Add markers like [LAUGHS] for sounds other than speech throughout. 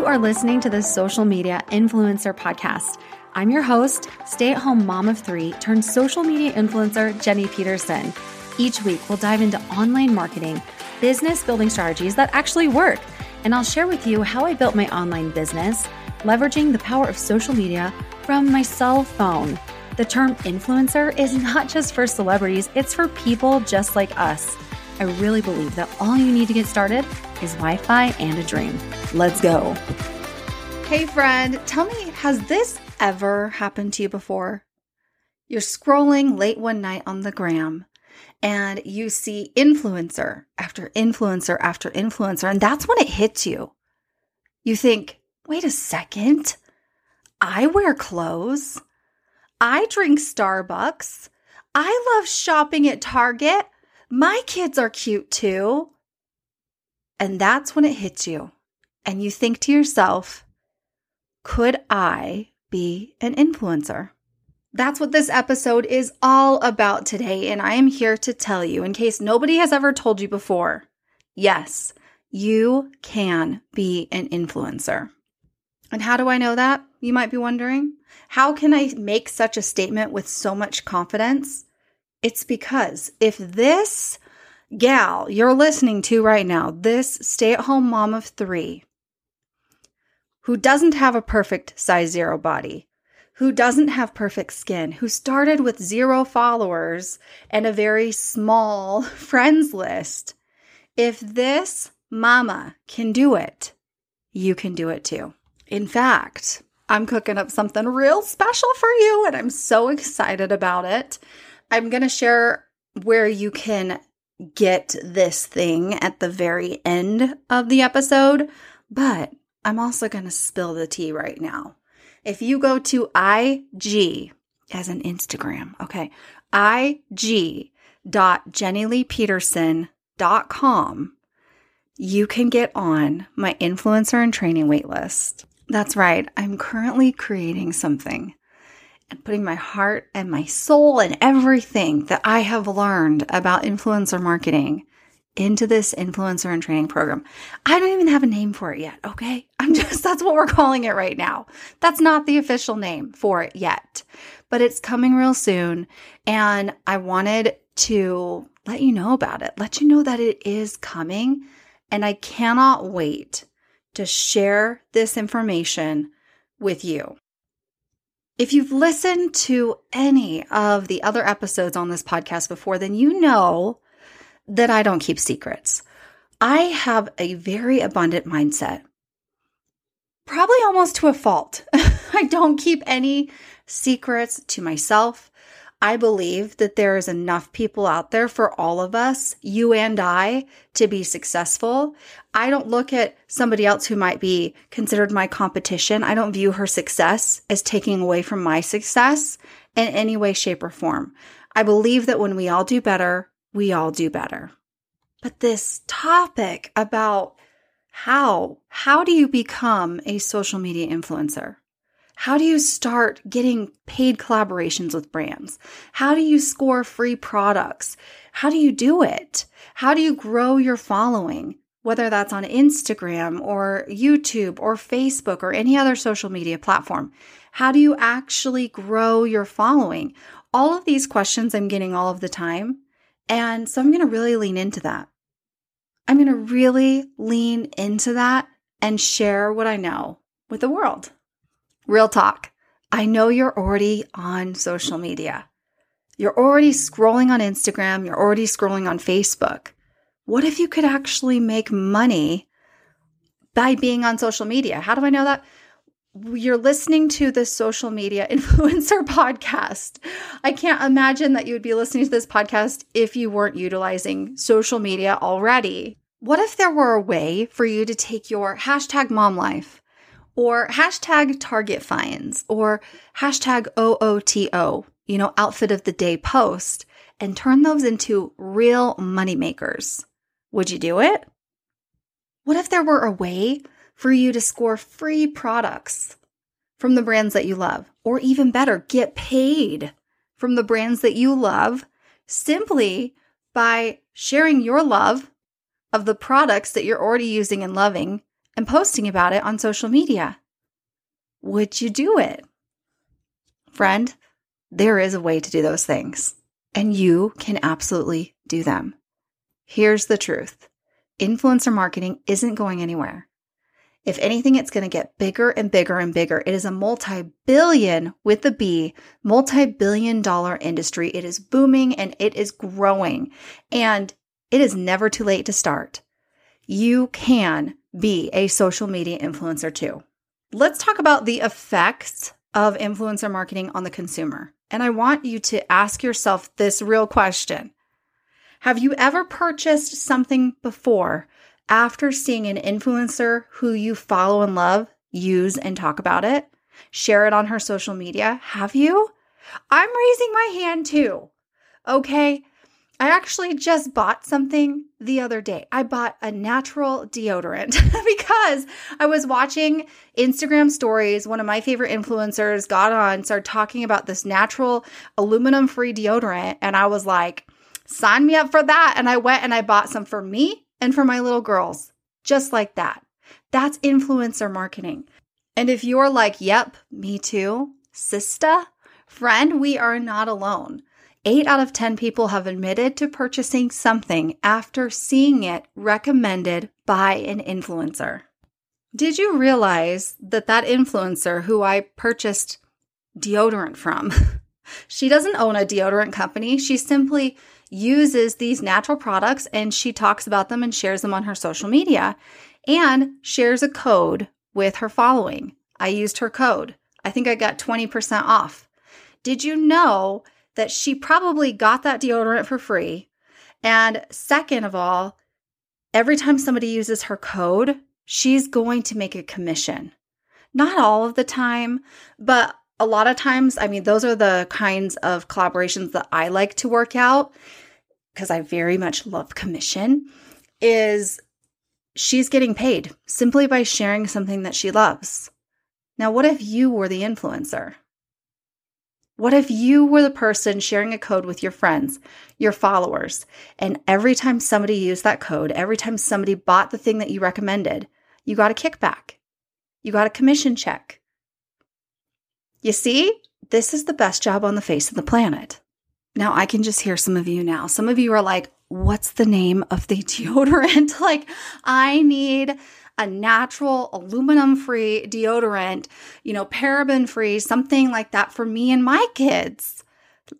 You are listening to the Social Media Influencer Podcast. I'm your host, stay at home mom of three turned social media influencer, Jenny Peterson. Each week, we'll dive into online marketing, business building strategies that actually work, and I'll share with you how I built my online business, leveraging the power of social media from my cell phone. The term influencer is not just for celebrities, it's for people just like us. I really believe that all you need to get started is Wi Fi and a dream. Let's go. Hey, friend, tell me, has this ever happened to you before? You're scrolling late one night on the gram and you see influencer after influencer after influencer, and that's when it hits you. You think, wait a second, I wear clothes. I drink Starbucks. I love shopping at Target. My kids are cute too. And that's when it hits you. And you think to yourself, could I be an influencer? That's what this episode is all about today. And I am here to tell you, in case nobody has ever told you before, yes, you can be an influencer. And how do I know that? You might be wondering. How can I make such a statement with so much confidence? It's because if this gal you're listening to right now, this stay at home mom of three, who doesn't have a perfect size zero body, who doesn't have perfect skin, who started with zero followers and a very small [LAUGHS] friends list, if this mama can do it, you can do it too. In fact, I'm cooking up something real special for you, and I'm so excited about it. I'm going to share where you can get this thing at the very end of the episode, but I'm also going to spill the tea right now. If you go to IG as an Instagram, okay, ig.jennyleepeterson.com, you can get on my influencer and training waitlist. That's right, I'm currently creating something and putting my heart and my soul and everything that I have learned about influencer marketing into this influencer and training program. I don't even have a name for it yet, okay? I'm [LAUGHS] just, that's what we're calling it right now. That's not the official name for it yet, but it's coming real soon. And I wanted to let you know about it, let you know that it is coming. And I cannot wait to share this information with you. If you've listened to any of the other episodes on this podcast before, then you know that I don't keep secrets. I have a very abundant mindset, probably almost to a fault. [LAUGHS] I don't keep any secrets to myself. I believe that there is enough people out there for all of us, you and I, to be successful. I don't look at somebody else who might be considered my competition. I don't view her success as taking away from my success in any way, shape, or form. I believe that when we all do better, we all do better. But this topic about how, how do you become a social media influencer? How do you start getting paid collaborations with brands? How do you score free products? How do you do it? How do you grow your following? Whether that's on Instagram or YouTube or Facebook or any other social media platform. How do you actually grow your following? All of these questions I'm getting all of the time. And so I'm going to really lean into that. I'm going to really lean into that and share what I know with the world. Real talk. I know you're already on social media. You're already scrolling on Instagram. You're already scrolling on Facebook. What if you could actually make money by being on social media? How do I know that? You're listening to this social media [LAUGHS] influencer podcast. I can't imagine that you would be listening to this podcast if you weren't utilizing social media already. What if there were a way for you to take your hashtag mom life or hashtag target finds or hashtag OOTD, you know, outfit of the day post and turn those into real money makers. Would you do it? What if there were a way for you to score free products from the brands that you love? Or even better, get paid from the brands that you love simply by sharing your love of the products that you're already using and loving and posting about it on social media. Would you do it? Friend, there is a way to do those things, and you can absolutely do them. Here's the truth influencer marketing isn't going anywhere. If anything, it's going to get bigger and bigger and bigger. It is a multi billion with the B, multi billion dollar industry. It is booming and it is growing. And it is never too late to start. You can be a social media influencer too. Let's talk about the effects of influencer marketing on the consumer. And I want you to ask yourself this real question Have you ever purchased something before after seeing an influencer who you follow and love use and talk about it? Share it on her social media? Have you? I'm raising my hand too. Okay. I actually just bought something the other day. I bought a natural deodorant [LAUGHS] because I was watching Instagram stories. One of my favorite influencers got on, started talking about this natural aluminum free deodorant. And I was like, sign me up for that. And I went and I bought some for me and for my little girls, just like that. That's influencer marketing. And if you're like, yep, me too, sister, friend, we are not alone. Eight out of 10 people have admitted to purchasing something after seeing it recommended by an influencer. Did you realize that that influencer who I purchased deodorant from, [LAUGHS] she doesn't own a deodorant company. She simply uses these natural products and she talks about them and shares them on her social media and shares a code with her following. I used her code. I think I got 20% off. Did you know that she probably got that deodorant for free. And second of all, every time somebody uses her code, she's going to make a commission. Not all of the time, but a lot of times, I mean, those are the kinds of collaborations that I like to work out because I very much love commission is she's getting paid simply by sharing something that she loves. Now, what if you were the influencer? What if you were the person sharing a code with your friends, your followers, and every time somebody used that code, every time somebody bought the thing that you recommended, you got a kickback? You got a commission check. You see, this is the best job on the face of the planet. Now, I can just hear some of you now. Some of you are like, what's the name of the [LAUGHS] deodorant? [LAUGHS] like, I need a natural aluminum free deodorant, you know, paraben free, something like that for me and my kids.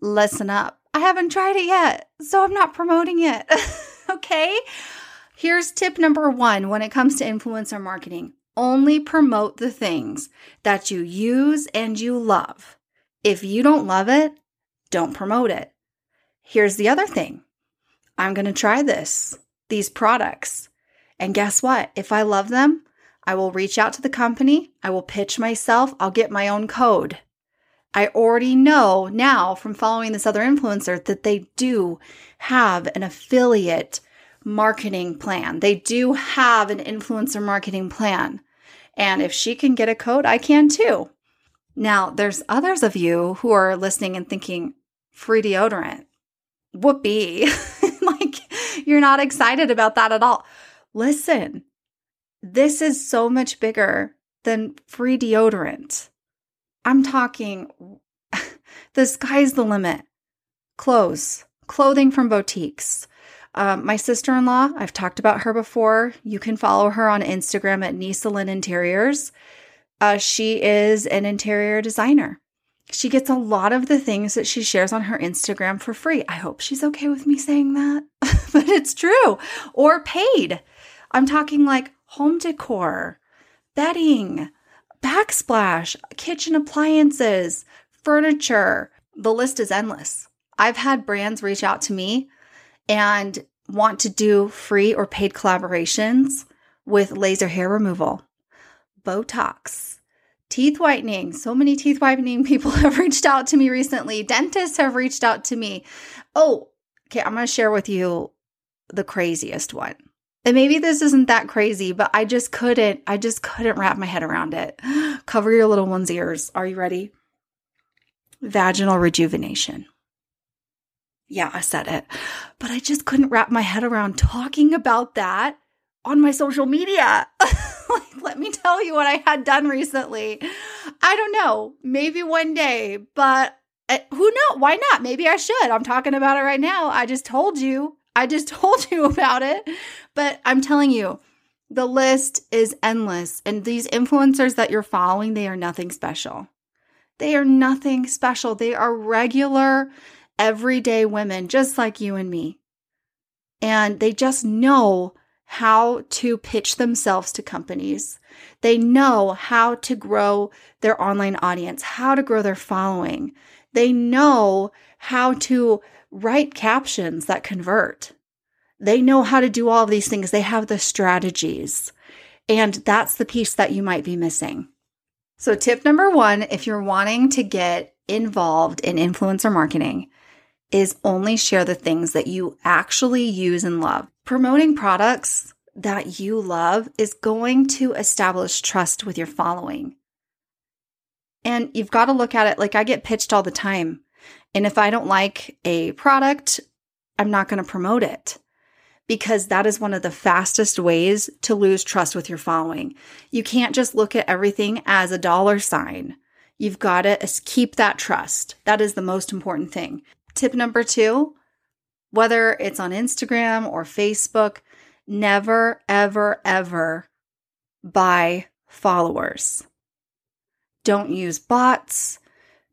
Listen up. I haven't tried it yet, so I'm not promoting it. [LAUGHS] okay? Here's tip number one when it comes to influencer marketing only promote the things that you use and you love. If you don't love it, don't promote it. Here's the other thing I'm going to try this, these products. And guess what? If I love them, I will reach out to the company, I will pitch myself, I'll get my own code. I already know now from following this other influencer that they do have an affiliate marketing plan. They do have an influencer marketing plan. And if she can get a code, I can too. Now, there's others of you who are listening and thinking, free deodorant. Whoopee. [LAUGHS] [LAUGHS] like, you're not excited about that at all. Listen, this is so much bigger than free deodorant. I'm talking, [LAUGHS] the sky's the limit. Clothes, clothing from boutiques. Um, my sister in law, I've talked about her before. You can follow her on Instagram at Nisa Lynn Interiors. Uh, she is an interior designer. She gets a lot of the things that she shares on her Instagram for free. I hope she's okay with me saying that, [LAUGHS] but it's true. Or paid. I'm talking like home decor, bedding, backsplash, kitchen appliances, furniture. The list is endless. I've had brands reach out to me and want to do free or paid collaborations with laser hair removal, Botox, teeth whitening. So many teeth whitening [LAUGHS] people have reached out to me recently. Dentists have reached out to me. Oh, okay. I'm going to share with you the craziest one. And maybe this isn't that crazy, but I just couldn't, I just couldn't wrap my head around it. [GASPS] Cover your little one's ears. Are you ready? Vaginal rejuvenation. Yeah, I said it. But I just couldn't wrap my head around talking about that on my social media. [LAUGHS] [LAUGHS] like, let me tell you what I had done recently. I don't know, maybe one day, but uh, who knows? Why not? Maybe I should. I'm talking about it right now. I just told you. I just [LAUGHS] told you about it. But I'm telling you, the list is endless. And these influencers that you're following, they are nothing special. They are nothing special. They are regular, everyday women, just like you and me. And they just know how to pitch themselves to companies. They know how to grow their online audience, how to grow their following. They know how to write captions that convert. They know how to do all of these things. They have the strategies. And that's the piece that you might be missing. So, tip number one if you're wanting to get involved in influencer marketing, is only share the things that you actually use and love. Promoting products that you love is going to establish trust with your following. And you've got to look at it like I get pitched all the time. And if I don't like a product, I'm not going to promote it because that is one of the fastest ways to lose trust with your following. You can't just look at everything as a dollar sign. You've got to keep that trust. That is the most important thing. Tip number two whether it's on Instagram or Facebook, never, ever, ever buy followers. Don't use bots.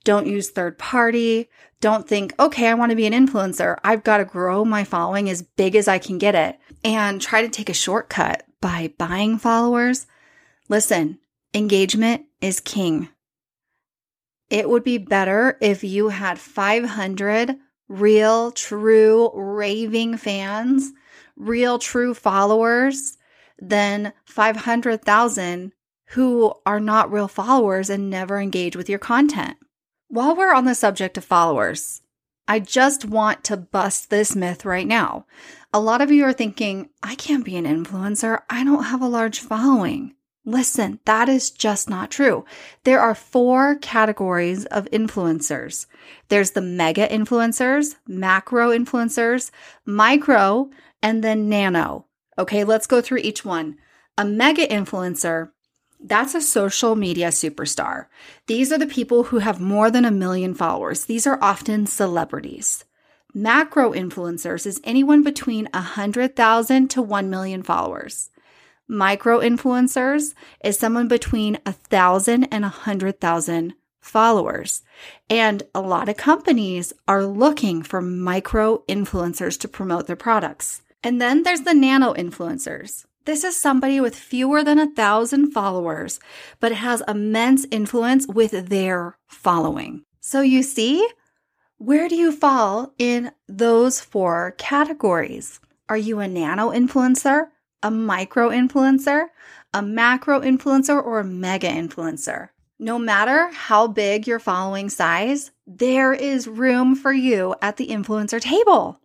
Don't use third party. Don't think, okay, I want to be an influencer. I've got to grow my following as big as I can get it and try to take a shortcut by buying followers. Listen, engagement is king. It would be better if you had 500 real, true, raving fans, real, true followers than 500,000 who are not real followers and never engage with your content. While we're on the subject of followers, I just want to bust this myth right now. A lot of you are thinking, I can't be an influencer. I don't have a large following. Listen, that is just not true. There are four categories of influencers. There's the mega influencers, macro influencers, micro, and then nano. Okay, let's go through each one. A mega influencer that's a social media superstar. These are the people who have more than a million followers. These are often celebrities. Macro influencers is anyone between 100,000 to 1 million followers. Micro influencers is someone between a 1,000 and a 100,000 followers. And a lot of companies are looking for micro influencers to promote their products. And then there's the nano influencers. This is somebody with fewer than a thousand followers, but has immense influence with their following. So you see, where do you fall in those four categories? Are you a nano influencer, a micro influencer, a macro influencer, or a mega influencer? No matter how big your following size, there is room for you at the influencer table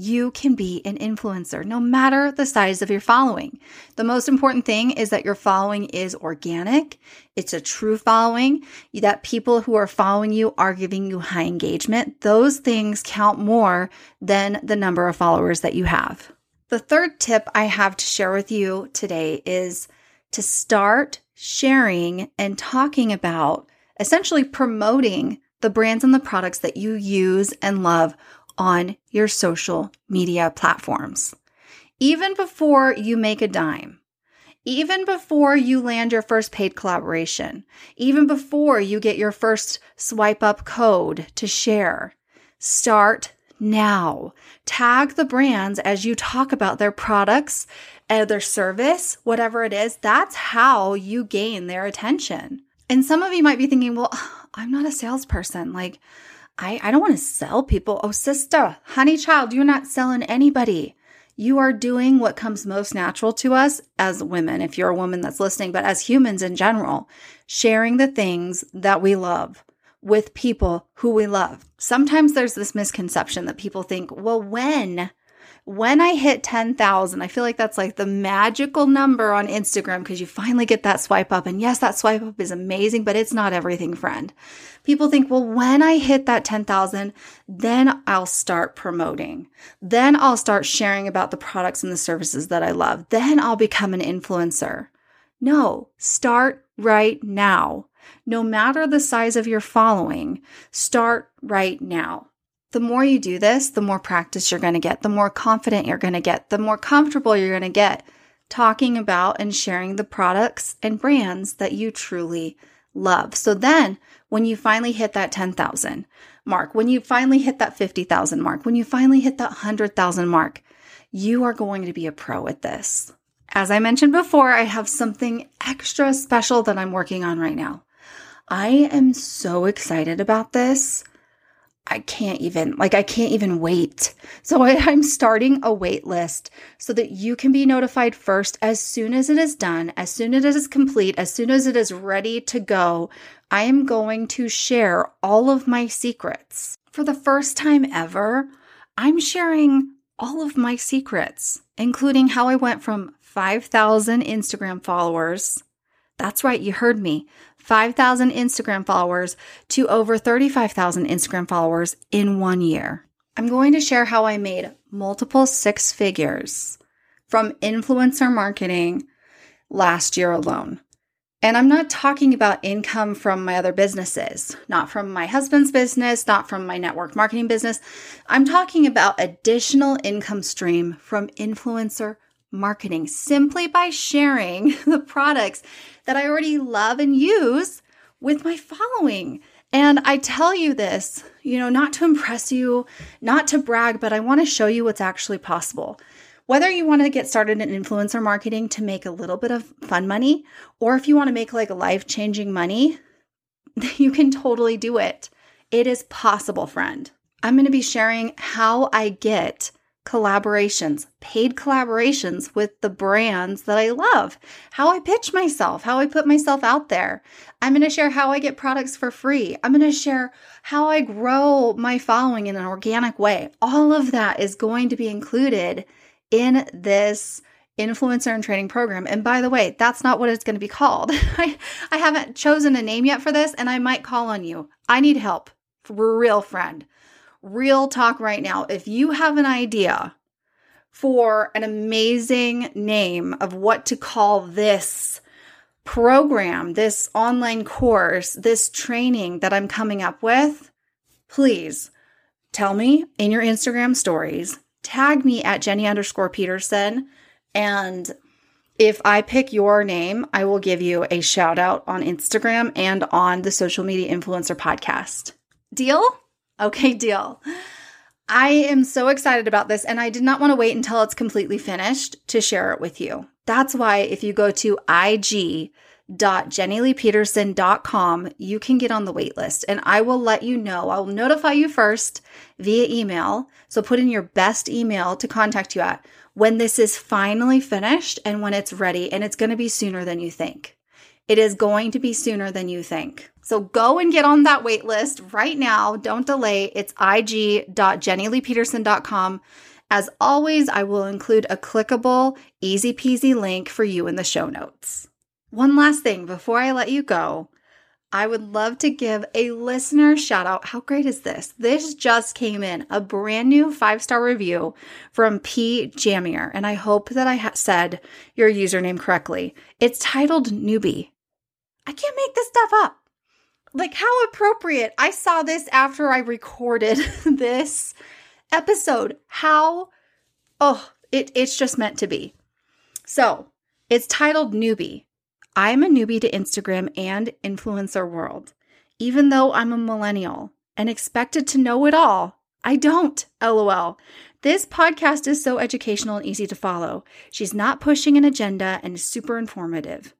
you can be an influencer no matter the size of your following. The most important thing is that your following is organic. It's a true following that people who are following you are giving you high engagement. Those things count more than the number of followers that you have. The third tip I have to share with you today is to start sharing and talking about essentially promoting the brands and the products that you use and love on your social media platforms. Even before you make a dime, even before you land your first paid collaboration, even before you get your first swipe up code to share, start now. Tag the brands as you talk about their products and their service, whatever it is. That's how you gain their attention. And some of you might be thinking, well, [SIGHS] I'm not a salesperson. Like, I, I don't want to sell people. Oh, sister, honey child, you're not selling anybody. You are doing what comes most natural to us as women, if you're a woman that's listening, but as humans in general, sharing the things that we love with people who we love. Sometimes there's this misconception that people think, well, when when I hit 10,000, I feel like that's like the magical number on Instagram because you finally get that swipe up. And yes, that swipe up is amazing, but it's not everything, friend. People think, well, when I hit that 10,000, then I'll start promoting. Then I'll start sharing about the products and the services that I love. Then I'll become an influencer. No, start right now. No matter the size of your following, start right now. The more you do this, the more practice you're going to get, the more confident you're going to get, the more comfortable you're going to get talking about and sharing the products and brands that you truly love. So then when you finally hit that 10,000 mark, when you finally hit that 50,000 mark, when you finally hit that 100,000 mark, you are going to be a pro at this. As I mentioned before, I have something extra special that I'm working on right now. I am so excited about this. I can't even, like, I can't even wait. So I, [LAUGHS] am starting a wait list so that you can be notified first as soon as it is done, as soon as it is complete, as soon as it is ready to go. I am going to share all of my secrets. For the first time ever, I'm sharing all of my secrets, including how I went from 5,000 Instagram followers. That's right, you heard me. 5,000 Instagram followers to over 35,000 Instagram followers in one year. I'm going to share how I made multiple six figures from influencer marketing last year alone. And I'm not talking about income from my other businesses, not from my husband's business, not from my network marketing business. I'm talking about additional income stream from influencer marketing simply by sharing [LAUGHS] the products that I already love and use with my following. And I tell you this, you know, not to impress you, not to brag, but I want to show you what's actually possible. Whether you want to get started in influencer marketing to make a little bit of fun money, or if you want to make like life changing money, [LAUGHS] you can totally do it. It is possible, friend. I'm going to be sharing how I get collaborations, paid collaborations with the brands that I love, how I pitch myself, how I put myself out there. I'm going to share how I get products for free. I'm going to share how I grow my following in an organic way. All of that is going to be included in this influencer and training program. And by the way, that's not what it's going to be called. [LAUGHS] I, I haven't chosen a name yet for this, and I might call on you. I need help real friend. Real talk right now. If you have an idea for an amazing name of what to call this program, this online course, this training that I'm coming up with, please tell me in your Instagram stories tag me at Jenny underscore Peterson. And if I pick your name, I will give you a shout out on Instagram and on the Social Media Influencer Podcast. Deal? Okay, [LAUGHS] deal. I am so excited about this, and I did not want to wait until it's completely finished to share it with you. That's why if you go to IG www.jennyleepeterson.com, you can get on the wait list and I will let you know. I'll notify you first via email. So put in your best email to contact you at when this is finally finished and when it's ready. And it's going to be sooner than you think. It is going to be sooner than you think. So go and get on that wait list right now. Don't delay. It's ig.jennyleepeterson.com. As always, I will include a clickable, easy peasy link for you in the show notes. One last thing before I let you go, I would love to give a listener shout out. How great is this? This just came in a brand new five star review from P. Jamier, and I hope that I ha- said your username correctly. It's titled Newbie. I can't make this stuff up. Like, how appropriate. I saw this after I recorded [LAUGHS] this episode. How, oh, it, it's just meant to be. So, it's titled Newbie. I'm a newbie to Instagram and influencer world. Even though I'm a millennial and expected to know it all, I don't, lol. This podcast is so educational and easy to follow. She's not pushing an agenda and is super informative.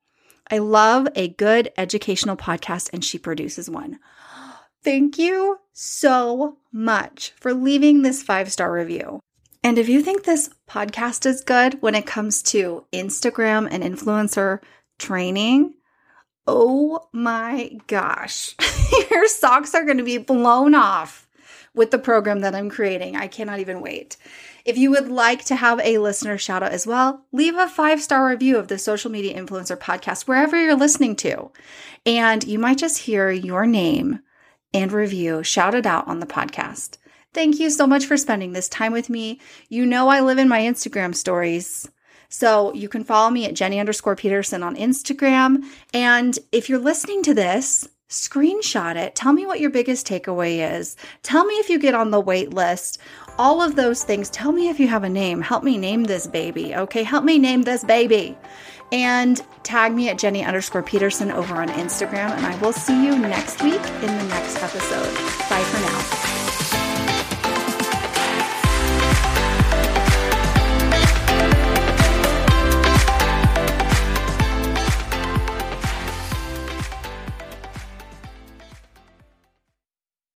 I love a good educational podcast, and she produces one. [GASPS] Thank you so much for leaving this five star review. And if you think this podcast is good when it comes to Instagram and influencer training, oh my gosh, [LAUGHS] your socks are going to be blown off with the program that I'm creating. I cannot even wait. If you would like to have a listener shout out as well, leave a five star review of the Social Media Influencer podcast wherever you're listening to. And you might just hear your name and review shouted out on the podcast. Thank you so much for spending this time with me. You know, I live in my Instagram stories. So you can follow me at Jenny underscore Peterson on Instagram. And if you're listening to this, screenshot it. Tell me what your biggest takeaway is. Tell me if you get on the wait list. All of those things. Tell me if you have a name. Help me name this baby. Okay. Help me name this baby. And tag me at Jenny underscore Peterson over on Instagram. And I will see you next week in the next episode. Bye for now.